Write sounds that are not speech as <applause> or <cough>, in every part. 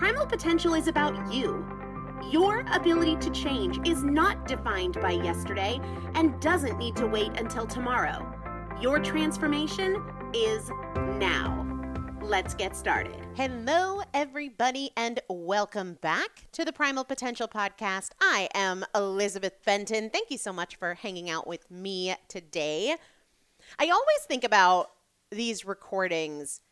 Primal potential is about you. Your ability to change is not defined by yesterday and doesn't need to wait until tomorrow. Your transformation is now. Let's get started. Hello, everybody, and welcome back to the Primal Potential Podcast. I am Elizabeth Benton. Thank you so much for hanging out with me today. I always think about these recordings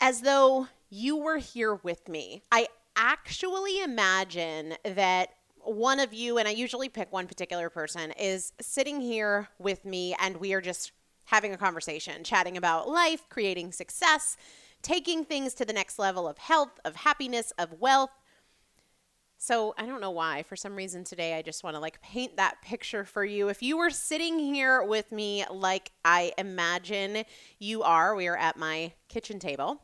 as though you were here with me. I actually imagine that one of you, and I usually pick one particular person, is sitting here with me and we are just having a conversation, chatting about life, creating success, taking things to the next level of health, of happiness, of wealth. So I don't know why. For some reason today, I just want to like paint that picture for you. If you were sitting here with me like I imagine you are, we are at my kitchen table,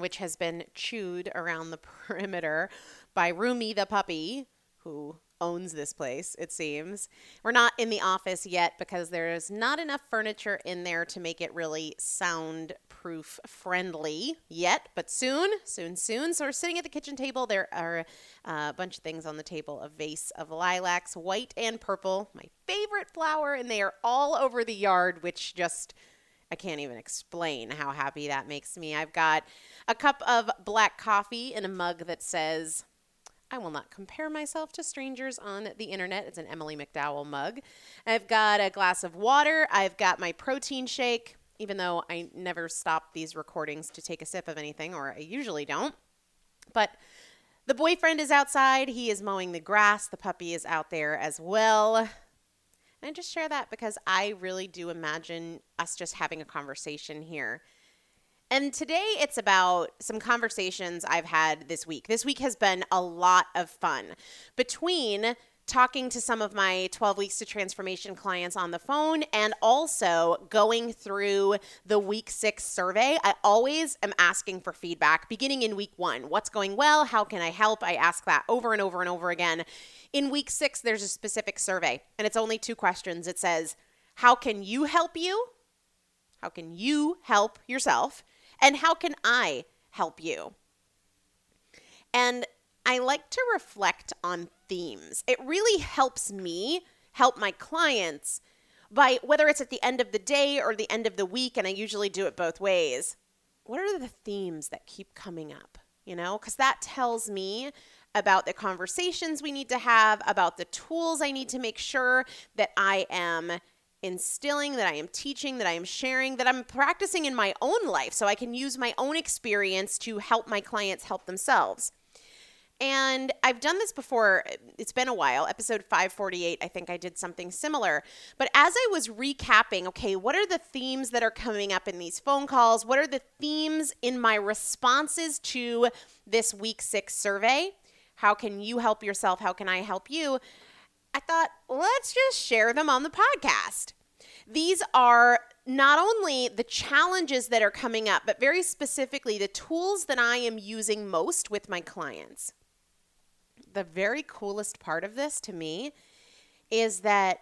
which has been chewed around the <laughs> perimeter by Rumi the puppy, who owns this place, it seems. We're not in the office yet because there's not enough furniture in there to make it really soundproof friendly yet, but soon, soon, soon. So we're sitting at the kitchen table. There are uh, a bunch of things on the table a vase of lilacs, white and purple, my favorite flower, and they are all over the yard, which just. I can't even explain how happy that makes me. I've got a cup of black coffee in a mug that says I will not compare myself to strangers on the internet. It's an Emily McDowell mug. I've got a glass of water. I've got my protein shake, even though I never stop these recordings to take a sip of anything, or I usually don't. But the boyfriend is outside. He is mowing the grass. The puppy is out there as well. And I just share that because I really do imagine us just having a conversation here. And today it's about some conversations I've had this week. This week has been a lot of fun between talking to some of my 12 weeks to transformation clients on the phone and also going through the week six survey. I always am asking for feedback beginning in week one. What's going well? How can I help? I ask that over and over and over again. In week six, there's a specific survey and it's only two questions. It says, How can you help you? How can you help yourself? And how can I help you? And I like to reflect on themes. It really helps me help my clients by whether it's at the end of the day or the end of the week, and I usually do it both ways. What are the themes that keep coming up? You know, because that tells me about the conversations we need to have, about the tools I need to make sure that I am instilling, that I am teaching, that I am sharing, that I'm practicing in my own life so I can use my own experience to help my clients help themselves. And I've done this before. It's been a while. Episode 548, I think I did something similar. But as I was recapping, okay, what are the themes that are coming up in these phone calls? What are the themes in my responses to this week six survey? How can you help yourself? How can I help you? I thought, let's just share them on the podcast. These are not only the challenges that are coming up, but very specifically the tools that I am using most with my clients. The very coolest part of this to me is that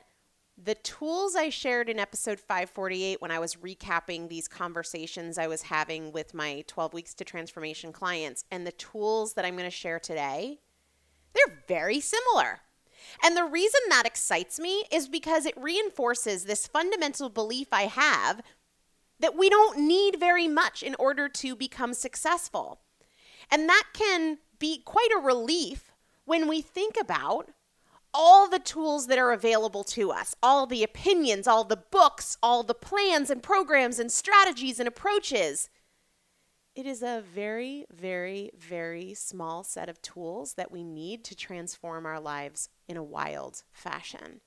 the tools I shared in episode 548 when I was recapping these conversations I was having with my 12 weeks to transformation clients and the tools that I'm going to share today, they're very similar. And the reason that excites me is because it reinforces this fundamental belief I have that we don't need very much in order to become successful. And that can be quite a relief when we think about all the tools that are available to us, all the opinions, all the books, all the plans and programs and strategies and approaches. It is a very, very, very small set of tools that we need to transform our lives in a wild fashion,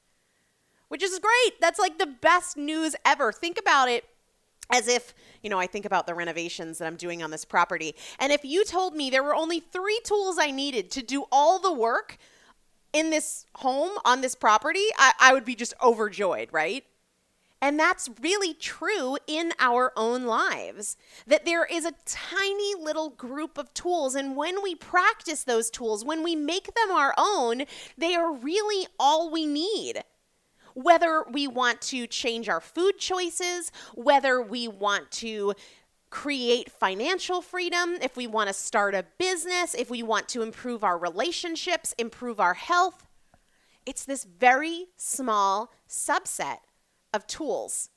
which is great. That's like the best news ever. Think about it as if, you know, I think about the renovations that I'm doing on this property. And if you told me there were only three tools I needed to do all the work in this home on this property, I, I would be just overjoyed, right? And that's really true in our own lives. That there is a tiny little group of tools. And when we practice those tools, when we make them our own, they are really all we need. Whether we want to change our food choices, whether we want to create financial freedom, if we want to start a business, if we want to improve our relationships, improve our health, it's this very small subset of tools,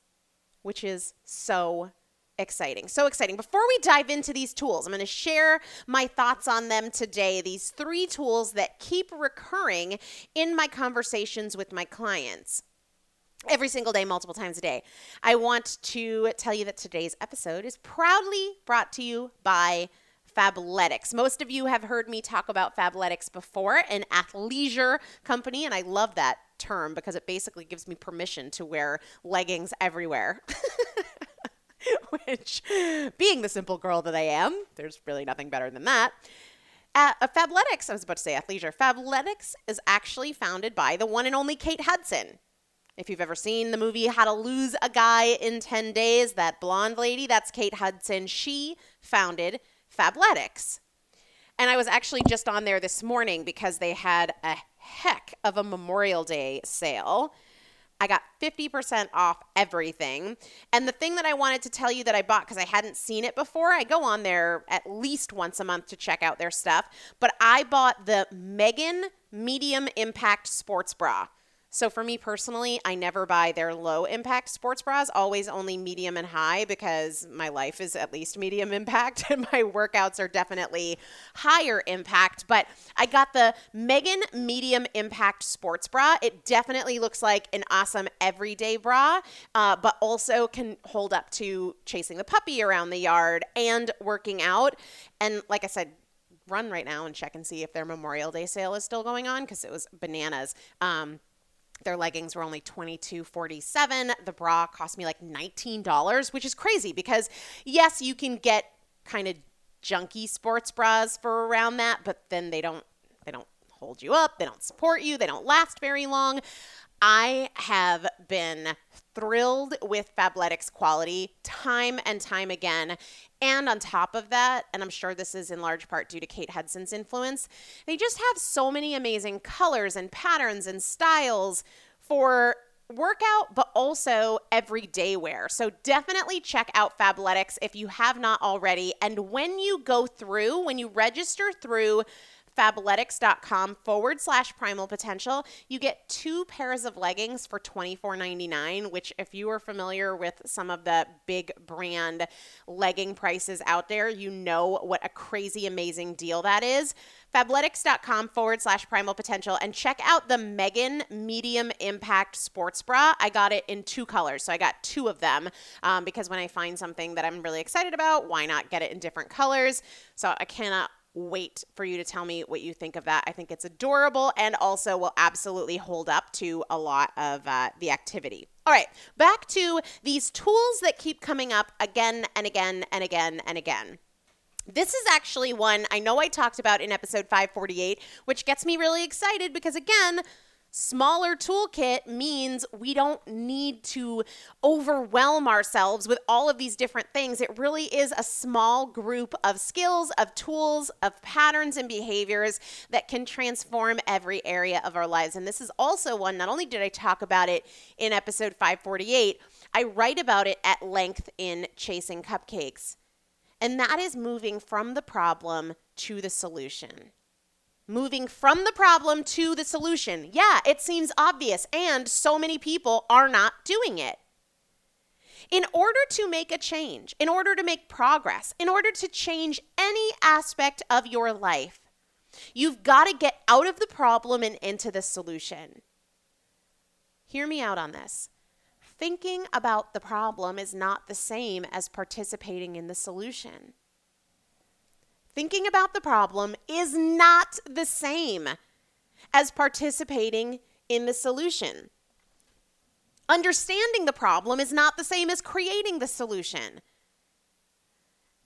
which is so exciting. So exciting. Before we dive into these tools, I'm going to share my thoughts on them today. These three tools that keep recurring in my conversations with my clients. Every single day, multiple times a day. I want to tell you that today's episode is proudly brought to you by Fabletics. Most of you have heard me talk about Fabletics before, an athleisure company, and I love that term because it basically gives me permission to wear leggings everywhere. <laughs> Which, being the simple girl that I am, there's really nothing better than that. Uh, Fabletics, I was about to say athleisure. Fabletics is actually founded by the one and only Kate Hudson. If you've ever seen the movie How to Lose a Guy in 10 Days, that blonde lady, that's Kate Hudson. She founded Fabletics. And I was actually just on there this morning because they had a heck of a Memorial Day sale. I got 50% off everything. And the thing that I wanted to tell you that I bought because I hadn't seen it before, I go on there at least once a month to check out their stuff. But I bought the Megan Medium Impact Sports Bra. So for me personally, I never buy their low impact sports bras, always only medium and high because my life is at least medium <laughs> impact and my workouts are definitely higher impact. But I got the Megan Medium Impact Sports Bra. It definitely looks like an awesome everyday bra, uh, but also can hold up to chasing the puppy around the yard and working out. And like I said, run right now and check and see if their Memorial Day sale is still going on because it was bananas. Um, their leggings were only $22.47. The bra cost me like $19, which is crazy because, yes, you can get kind of junky sports bras for around that, but then they don't they don't hold you up, they don't support you, they don't last very long. I have been thrilled with Fabletics quality time and time again. And on top of that, and I'm sure this is in large part due to Kate Hudson's influence, they just have so many amazing colors and patterns and styles for workout, but also everyday wear. So definitely check out Fabletics if you have not already. And when you go through, when you register through, fabletics.com forward slash primal potential, you get two pairs of leggings for $24.99, which, if you are familiar with some of the big brand legging prices out there, you know what a crazy amazing deal that is. Fabletics.com forward slash primal potential and check out the Megan Medium Impact Sports Bra. I got it in two colors, so I got two of them um, because when I find something that I'm really excited about, why not get it in different colors? So I cannot wait for you to tell me what you think of that. I think it's adorable and also will absolutely hold up to a lot of uh, the activity. All right, back to these tools that keep coming up again and again and again and again. This is actually one I know I talked about in episode 548, which gets me really excited because, again, Smaller toolkit means we don't need to overwhelm ourselves with all of these different things. It really is a small group of skills, of tools, of patterns and behaviors that can transform every area of our lives. And this is also one, not only did I talk about it in episode 548, I write about it at length in Chasing Cupcakes. And that is moving from the problem to the solution moving from the problem to the solution. Yeah, it seems obvious, and so many people are not doing it. In order to make a change, in order to make progress, in order to change any aspect of your life, you've got to get out of the problem and into the solution. Hear me out on this. Thinking about the problem is not the same as participating in the solution thinking about the problem is not the same as participating in the solution. Understanding the problem is not the same as creating the solution.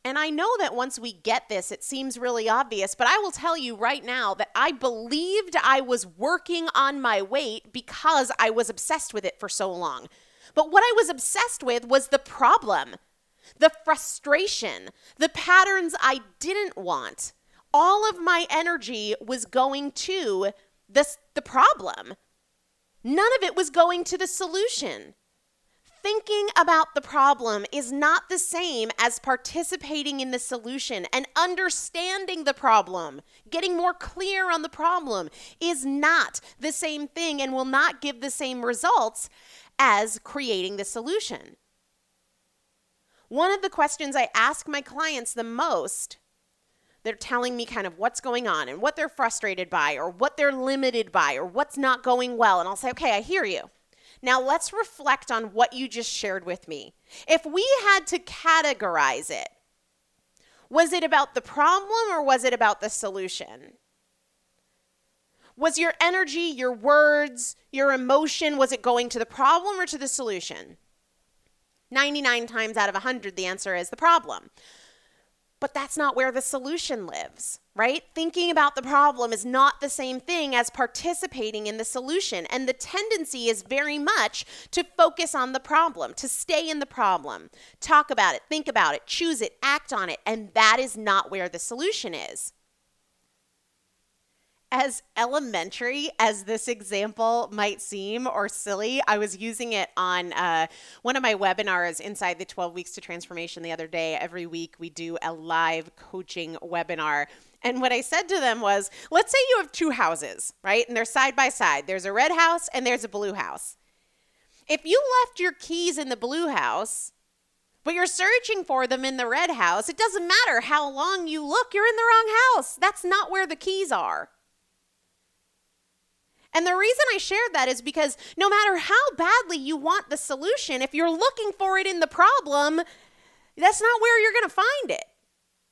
And I know that once we get this, it seems really obvious, but I will tell you right now that I believed I was working on my weight because I was obsessed with it for so long. But what I was obsessed with was the problem the frustration, the patterns I didn't want. All of my energy was going to this, the problem. None of it was going to the solution. Thinking about the problem is not the same as participating in the solution and understanding the problem. Getting more clear on the problem is not the same thing and will not give the same results as creating the solution. One of the questions I ask my clients the most, they're telling me kind of what's going on and what they're frustrated by or what they're limited by or what's not going well. And I'll say, okay, I hear you. Now let's reflect on what you just shared with me. If we had to categorize it, Was it about the problem or was it about the solution? Was your energy, your words, your emotion, was it going to the problem or to the solution? 99 times out of 100, the answer is the problem. But that's not where the solution lives, right? Thinking about the problem is not the same thing as participating in the solution. And the tendency is very much to focus on the problem, to stay in the problem, talk about it, think about it, choose it, act on it. And that is not where the solution is as elementary as this example might seem or silly, I was using it on uh, one of my webinars inside the 12 Weeks to Transformation the other day. Every week, we do a live coaching webinar. And what I said to them was let's say you have two houses, right? And they're side by side. There's a red house and there's a blue house. If you left your keys in the blue house, but you're searching for them in the red house, it doesn't matter how long you look, you're in the wrong house. That's not where the keys are. And the reason I shared that is because no matter how badly you want the solution, if you're looking for it in the problem, that's not where you're going to find it,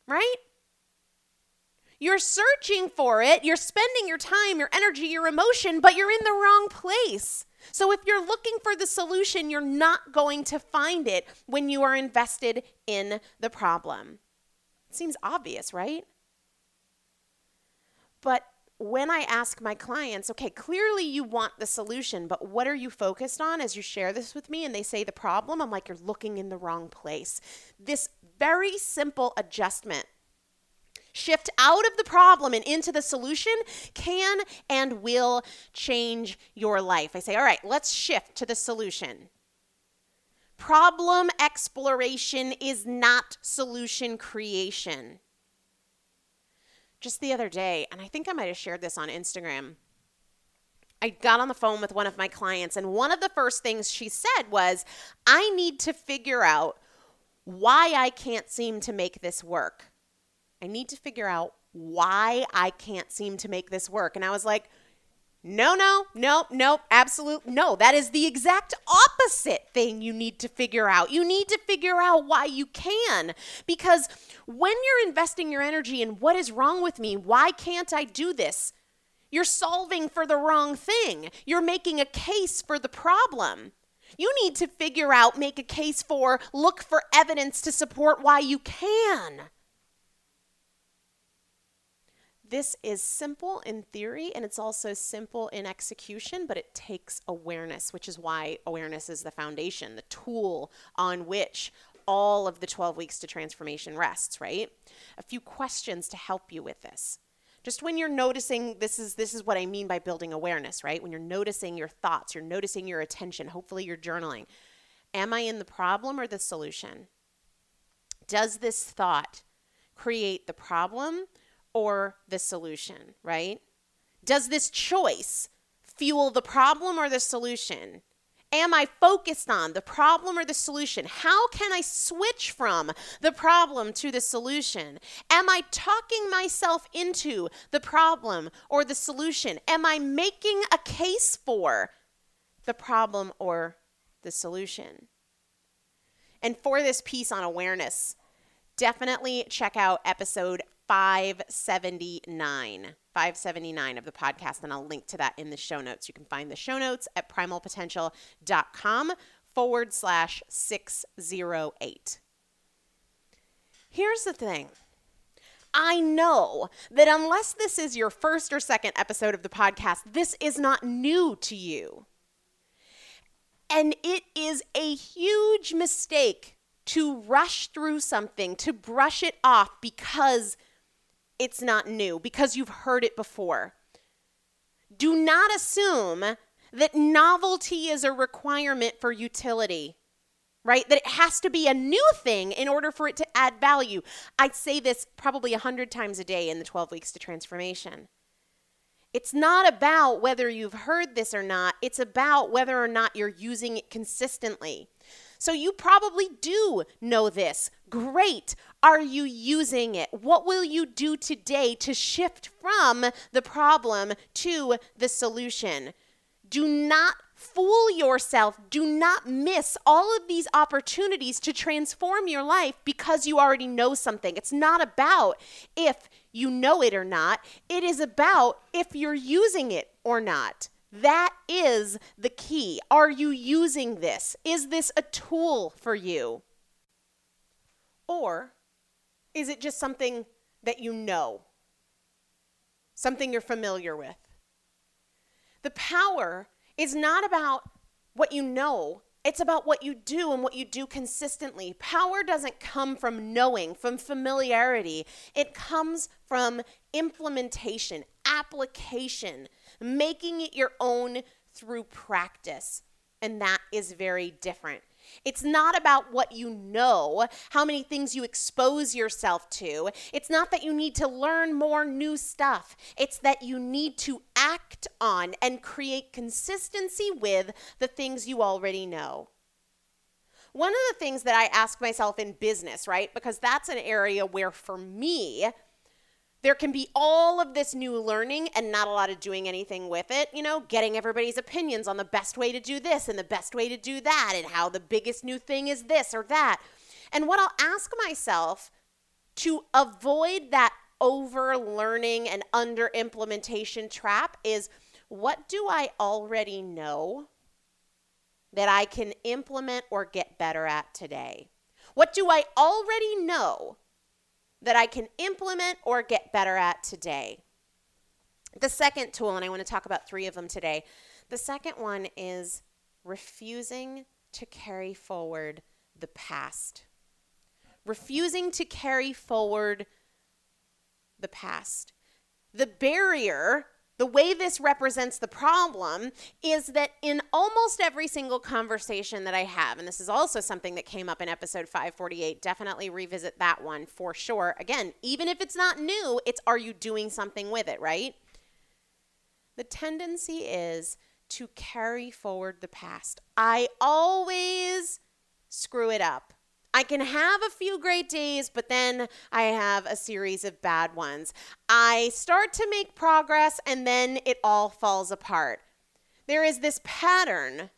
right? You're searching for it, you're spending your time, your energy, your emotion, but you're in the wrong place. So if you're looking for the solution, you're not going to find it when you are invested in the problem. It seems obvious, right? But when I ask my clients, okay, clearly you want the solution, but what are you focused on as you share this with me? And they say the problem, I'm like, you're looking in the wrong place. This very simple adjustment shift out of the problem and into the solution can and will change your life. I say, all right, let's shift to the solution. Problem exploration is not solution creation just the other day, and I think I might have shared this on Instagram. I got on the phone with one of my clients, and one of the first things she said was, I need to figure out why I can't seem to make this work. I need to figure out why I can't seem to make this work. And I was like, no, no, no, no, absolute no. That is the exact opposite thing you need to figure out. You need to figure out why you can. Because when you're investing your energy in what is wrong with me, why can't I do this? You're solving for the wrong thing. You're making a case for the problem. You need to figure out, make a case for, look for evidence to support why you can. This is simple in theory and it's also simple in execution, but it takes awareness, which is why awareness is the foundation, the tool on which all of the 12 weeks to transformation rests, right? A few questions to help you with this. Just when you're noticing this is this is what I mean by building awareness, right? When you're noticing your thoughts, you're noticing your attention, hopefully you're journaling. Am I in the problem or the solution? Does this thought create the problem or the solution, right? Does this choice fuel the problem or the solution? Am I focused on the problem or the solution? How can I switch from the problem to the solution? Am I talking myself into the problem or the solution? Am I making a case for the problem or the solution? And for this piece on awareness, definitely check out episode 579. 579 of the podcast, and I'll link to that in the show notes. You can find the show notes at primalpotential.com forward slash 608. Here's the thing. I know that unless this is your first or second episode of the podcast, this is not new to you. And it is a huge mistake to rush through something, to brush it off because it's not new because you've heard it before. Do not assume that novelty is a requirement for utility, right? That it has to be a new thing in order for it to add value. I say this probably a hundred times a day in the 12 weeks to transformation. It's not about whether you've heard this or not, it's about whether or not you're using it consistently. So you probably do know this. Great. Are you using it? What will you do today to shift from the problem to the solution? Do not fool yourself. Do not miss all of these opportunities to transform your life because you already know something. It's not about if you know it or not, it is about if you're using it or not. That is the key. Are you using this? Is this a tool for you? Or is it just something that you know? Something you're familiar with? The power is not about what you know, it's about what you do and what you do consistently. Power doesn't come from knowing, from familiarity. It comes from implementation, application, making it your own through practice. And that is very different. It's not about what you know, how many things you expose yourself to. It's not that you need to learn more new stuff. It's that you need to act on and create consistency with the things you already know. One of the things that I ask myself in business, right? Because that's an area where for me, there can be all of this new learning and not a lot of doing anything with it, you know, getting everybody's opinions on the best way to do this and the best way to do that and how the biggest new thing is this or that. And what I'll ask myself to avoid that over learning and under implementation trap is what do I already know that I can implement or get better at today? What do I already know that I can implement or get better at today. The second tool, and I want to talk about three of them today. The second one is refusing to carry forward the past. Refusing to carry forward the past. The barrier the way this represents the problem is that in almost every single conversation that I have, and this is also something that came up in episode 548, definitely revisit that one for sure. Again, even if it's not new, it's are you doing something with it, right? The tendency is to carry forward the past. I always screw it up. I can have a few great days, but then I have a series of bad ones. I start to make progress and then it all falls apart. There is this pattern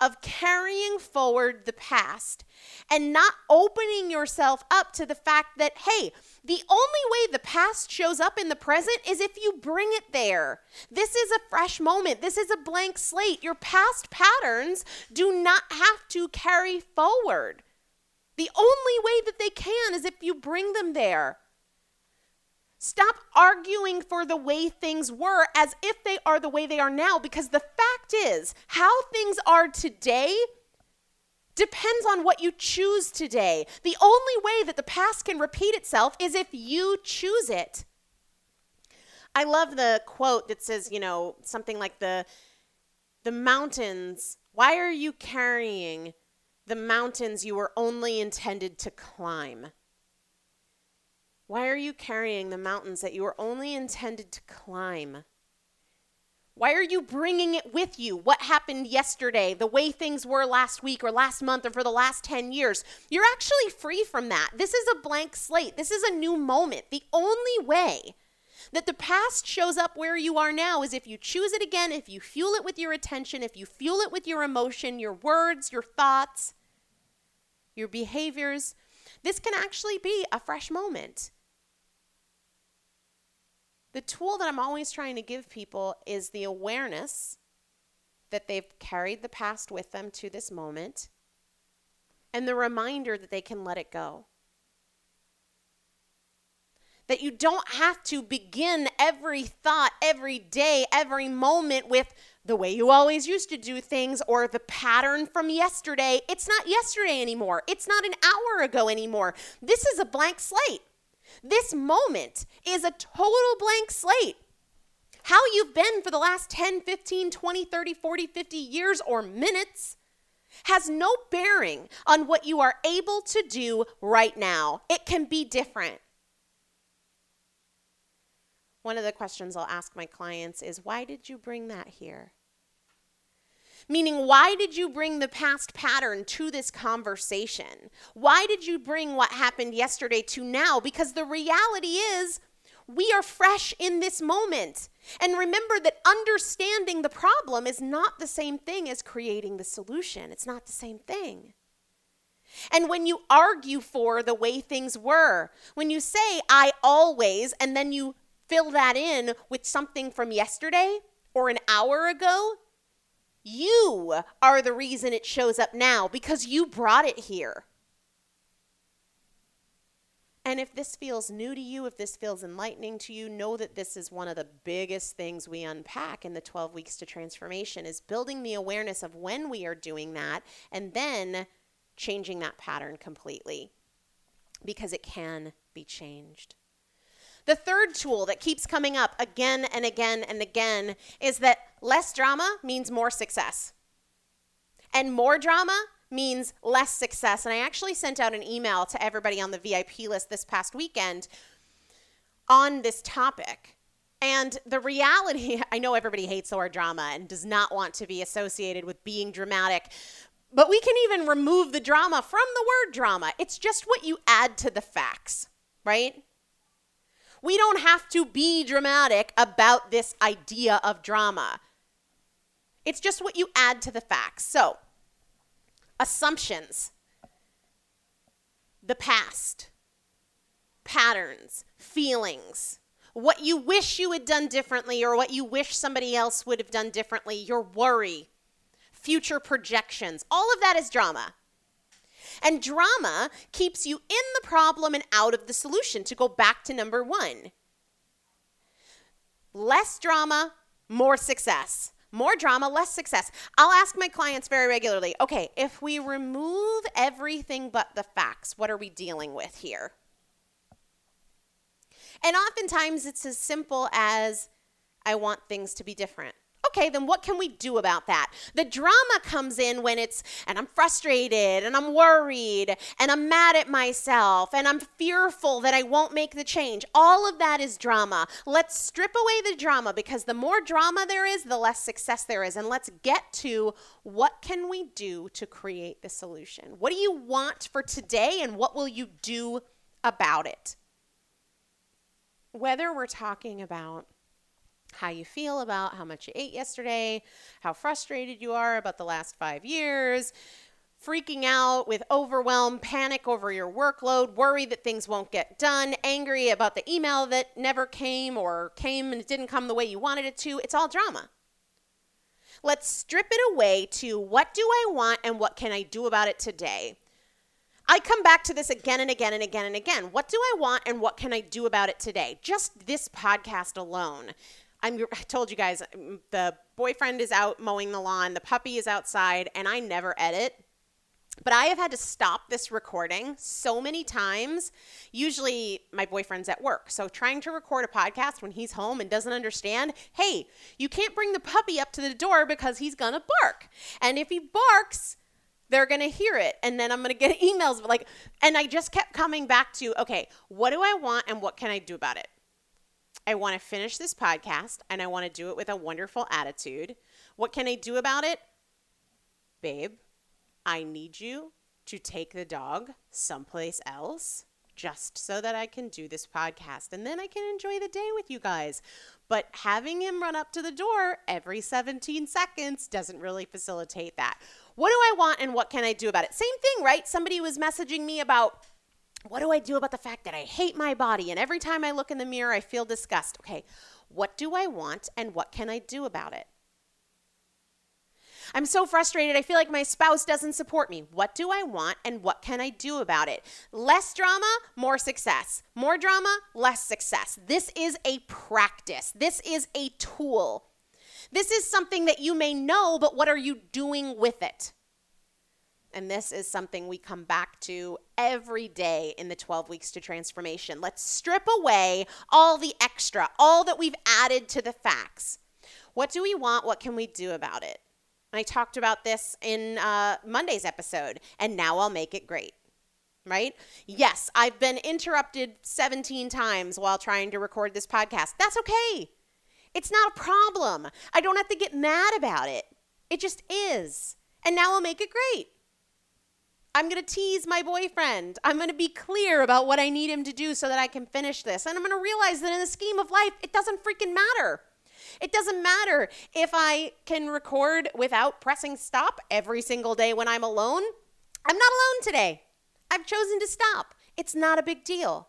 of carrying forward the past and not opening yourself up to the fact that, hey, the only way the past shows up in the present is if you bring it there. This is a fresh moment. This is a blank slate. Your past patterns do not have to carry forward. The only way that they can is if you bring them there. Stop arguing for the way things were as if they are the way they are now, because the fact is, how things are today depends on what you choose today. The only way that the past can repeat itself is if you choose it. I love the quote that says, you know, something like the the mountains, why are you carrying the mountains you were only intended to climb? Why are you carrying the mountains that you were only intended to climb? Why are you bringing it with you? What happened yesterday, the way things were last week or last month or for the last 10 years? You're actually free from that. This is a blank slate. This is a new moment. The only way that the past shows up where you are now is if you choose it again, if you fuel it with your attention, if you fuel it with your emotion, your words, your thoughts, your behaviors. This can actually be a fresh moment. The tool that I'm always trying to give people is the awareness that they've carried the past with them to this moment and the reminder that they can let it go that you don't have to begin every thought, every day, every moment with the way you always used to do things or the pattern from yesterday. It's not yesterday anymore. It's not an hour ago anymore. This is a blank slate. This moment is a total blank slate. How you've been for the last 10, 15, 20, 30, 40, 50 years or minutes has no bearing on what you are able to do right now. It can be different. One of the questions I'll ask my clients is why did you bring that here? Meaning, why did you bring the past pattern to this conversation? Why did you bring what happened yesterday to now? Because the reality is, We are fresh in this moment. And remember that understanding the problem is not the same thing as creating the solution. It's not the same thing. And when you argue for the way things were, when you say, I always, and then you fill that in with something from yesterday or an hour ago, you are the reason it shows up now because you brought it here. And if this feels new to you, if this feels enlightening to you, know that this is one of the biggest things we unpack in the 12 weeks to transformation is building the awareness of when we are doing that and then changing that pattern completely because it can be changed. The third tool that keeps coming up again and again and again is that less drama means more success. And more drama means less success. And I actually sent out an email to everybody on the VIP list this past weekend on this topic. And the reality, <laughs> I know everybody hates the word drama and does not want to be associated with being dramatic, but we can even remove the drama from the word drama. It's just what you add to the facts, right? We don't have to be dramatic about this idea of drama. It's just what you add to the facts. So, assumptions, the past, patterns, feelings, what you wish you had done differently or what you wish somebody else would have done differently, your worry, future projections, all of that is drama. And drama keeps you in the problem and out of the solution, to go back to number one. Less drama, more success. More drama, less success. I'll ask my clients very regularly okay, if we remove everything but the facts, what are we dealing with here? And oftentimes it's as simple as I want things to be different okay, then what can we do about that? The drama comes in when it's, and I'm frustrated and I'm worried and I'm mad at myself and I'm fearful that I won't make the change. All of that is drama. Let's strip away the drama because the more drama there is, the less success there is. And let's get to what can we do to create the solution? What do you want for today and what will you do about it? Whether we're talking about how you feel about how much you ate yesterday, how frustrated you are about the last five years, freaking out with overwhelm, panic over your workload, worry that things won't get done, angry about the email that never came or came and it didn't come the way you wanted it to. It's all drama. Let's strip it away to what do I want and what can I do about it today? I come back to this again and again and again and again. What do I want and what can I do about it today? Just this podcast alone I'm, <laughs> I told you guys mm, the boyfriend is out mowing the lawn, the puppy is outside, and I never edit. But I have had to stop this recording so many times. Usually, my boyfriend's at work. So, trying to record a podcast when he's home and doesn't understand hey, you can't bring the puppy up to the door because he's going to bark. And if he barks, they're going to hear it. And then I'm going to get <laughs> emails. Like, and I just kept coming back to okay, what do I want and what can I do about it? I want to finish this podcast and I want to do it with a wonderful attitude. What can I do about it? Babe, I need you to take the dog someplace else just so that I can do this podcast and then I can enjoy the day with you guys. But having him run up to the door every 17 seconds doesn't really facilitate that. What do I want and what can I do about it? Same thing, right? Somebody was messaging me about what do I do about the fact that I hate my body and every time I look in the mirror I feel disgust? Okay, what do I want and what can I do about it? I'm so frustrated. I feel like my spouse doesn't support me. What do I want and what can I do about it? Less drama, more success. More drama, less success. This is a practice, this is a tool. This is something that you may know, but what are you doing with it? And this is something we come back to every day in the 12 weeks to transformation. Let's strip away all the extra, all that we've added to the facts. What do we want? What can we do about it? I talked about this in uh, Monday's episode, and now I'll make it great. Right? Yes, I've been interrupted 17 times while trying to record this podcast. That's okay. It's not a problem. I don't have to get mad about it. It just is. And now I'll make it great. I'm going to tease my boyfriend. I'm going to be clear about what I need him to do so that I can finish this. And I'm going to realize that in the scheme of life, it doesn't freaking matter. It doesn't matter if I can record without pressing stop every single day when I'm alone. I'm not alone today. I've chosen to stop. It's not a big deal.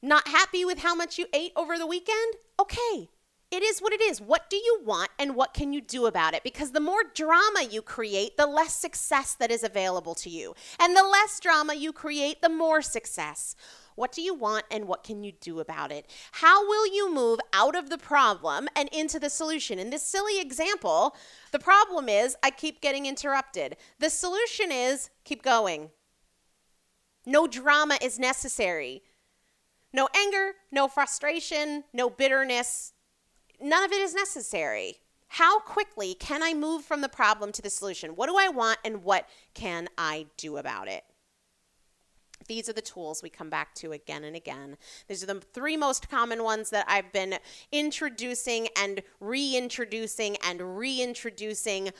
Not happy with how much you ate over the weekend? Okay, it is what it is. What do you want and what can you do about it? Because the more drama you create, the less success that is available to you. And the less drama you create, the more success. What do you want and what can you do about it? How will you move out of the problem and into the solution? In this silly example, the problem is I keep getting interrupted. The solution is keep going. No drama is necessary. No anger, no frustration, no bitterness, none of it is necessary. How quickly can I move from the problem to the solution? What do I want and what can I do about it? These are the tools we come back to again and again. These are the three most common ones that I've been introducing and reintroducing and reintroducing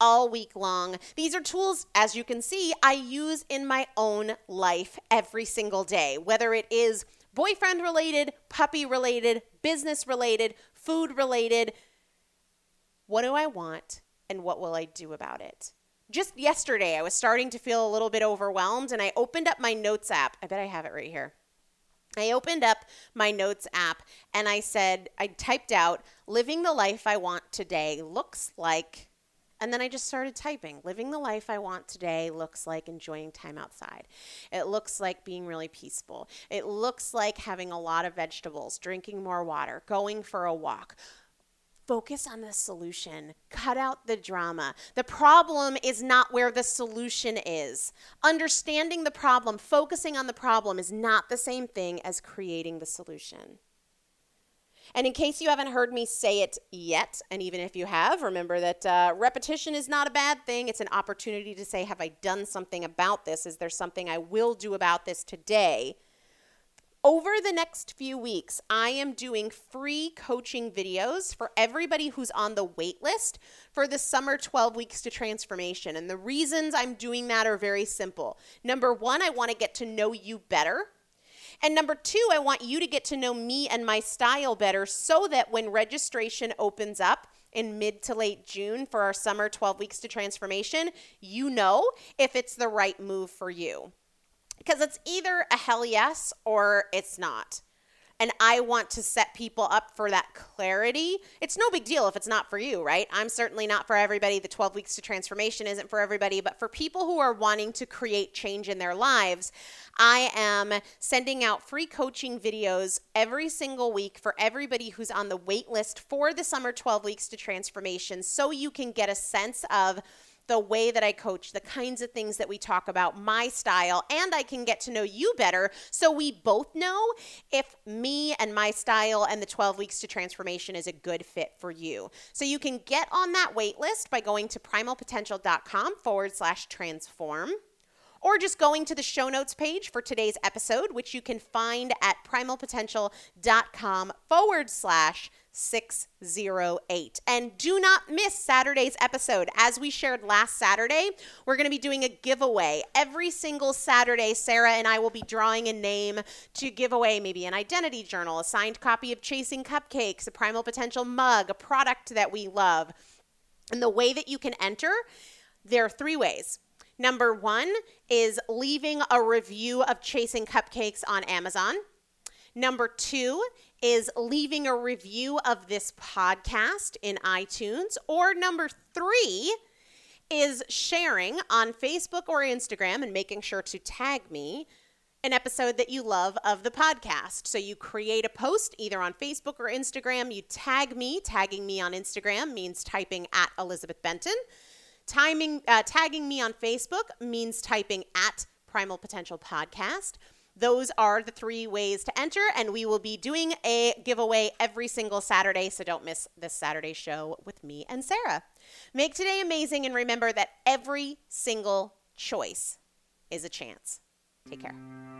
all week long. These are tools, as you can see, I use in my own life every single day, whether it is boyfriend related, puppy related, business related, food related. What do I want and what will I do about it? Just yesterday, I was starting to feel a little bit overwhelmed and I opened up my notes app. I bet I have it right here. I opened up my notes app and I said, I typed out, living the life I want today looks like and then I just started typing. Living the life I want today looks like enjoying time outside. It looks like being really peaceful. It looks like having a lot of vegetables, drinking more water, going for a walk. Focus on the solution. Cut out the drama. The problem is not where the solution is. Understanding the problem, focusing on the problem, is not the same thing as creating the solution. And in case you haven't heard me say it yet, and even if you have, remember that uh, repetition is not a bad thing. It's an opportunity to say, Have I done something about this? Is there something I will do about this today? Over the next few weeks, I am doing free coaching videos for everybody who's on the wait list for the summer 12 weeks to transformation. And the reasons I'm doing that are very simple. Number one, I want to get to know you better. And number two, I want you to get to know me and my style better so that when registration opens up, in mid to late June for our summer 12 weeks to transformation, you know if it's the right move for you. Because it's either a hell yes or it's not and I want to set people up for that clarity, it's no big deal if it's not for you, right? I'm certainly not for everybody. The 12 weeks to transformation isn't for everybody, but for people who are wanting to create change in their lives, I am sending out free coaching videos every single week for everybody who's on the wait list for the summer 12 weeks to transformation so you can get a sense of the way that I coach, the kinds of things that we talk about, my style, and I can get to know you better so we both know if me and my style and the 12 weeks to transformation is a good fit for you. So you can get on that wait list by going to primalpotential.com forward slash transform or just going to the show notes page for today's episode, which you can find at primalpotential.com forward slash 608. And do not miss Saturday's episode. As we shared last Saturday, we're going to be doing a giveaway. Every single Saturday, Sarah and I will be drawing a name to give away maybe an identity journal, a signed copy of Chasing Cupcakes, a Primal Potential mug, a product that we love. And the way that you can enter, there are three ways. Number one is leaving a review of Chasing Cupcakes on Amazon. Number two is leaving a review of this podcast in iTunes. Or number three is sharing on Facebook or Instagram and making sure to tag me an episode that you love of the podcast. So you create a post either on Facebook or Instagram. You tag me. Tagging me on Instagram means typing at Elizabeth Benton. Timing, uh, tagging me on Facebook means typing at Primal Potential Podcast. Those are the three ways to enter, and we will be doing a giveaway every single Saturday, so don't miss this Saturday show with me and Sarah. Make today amazing, and remember that every single choice is a chance. Take care.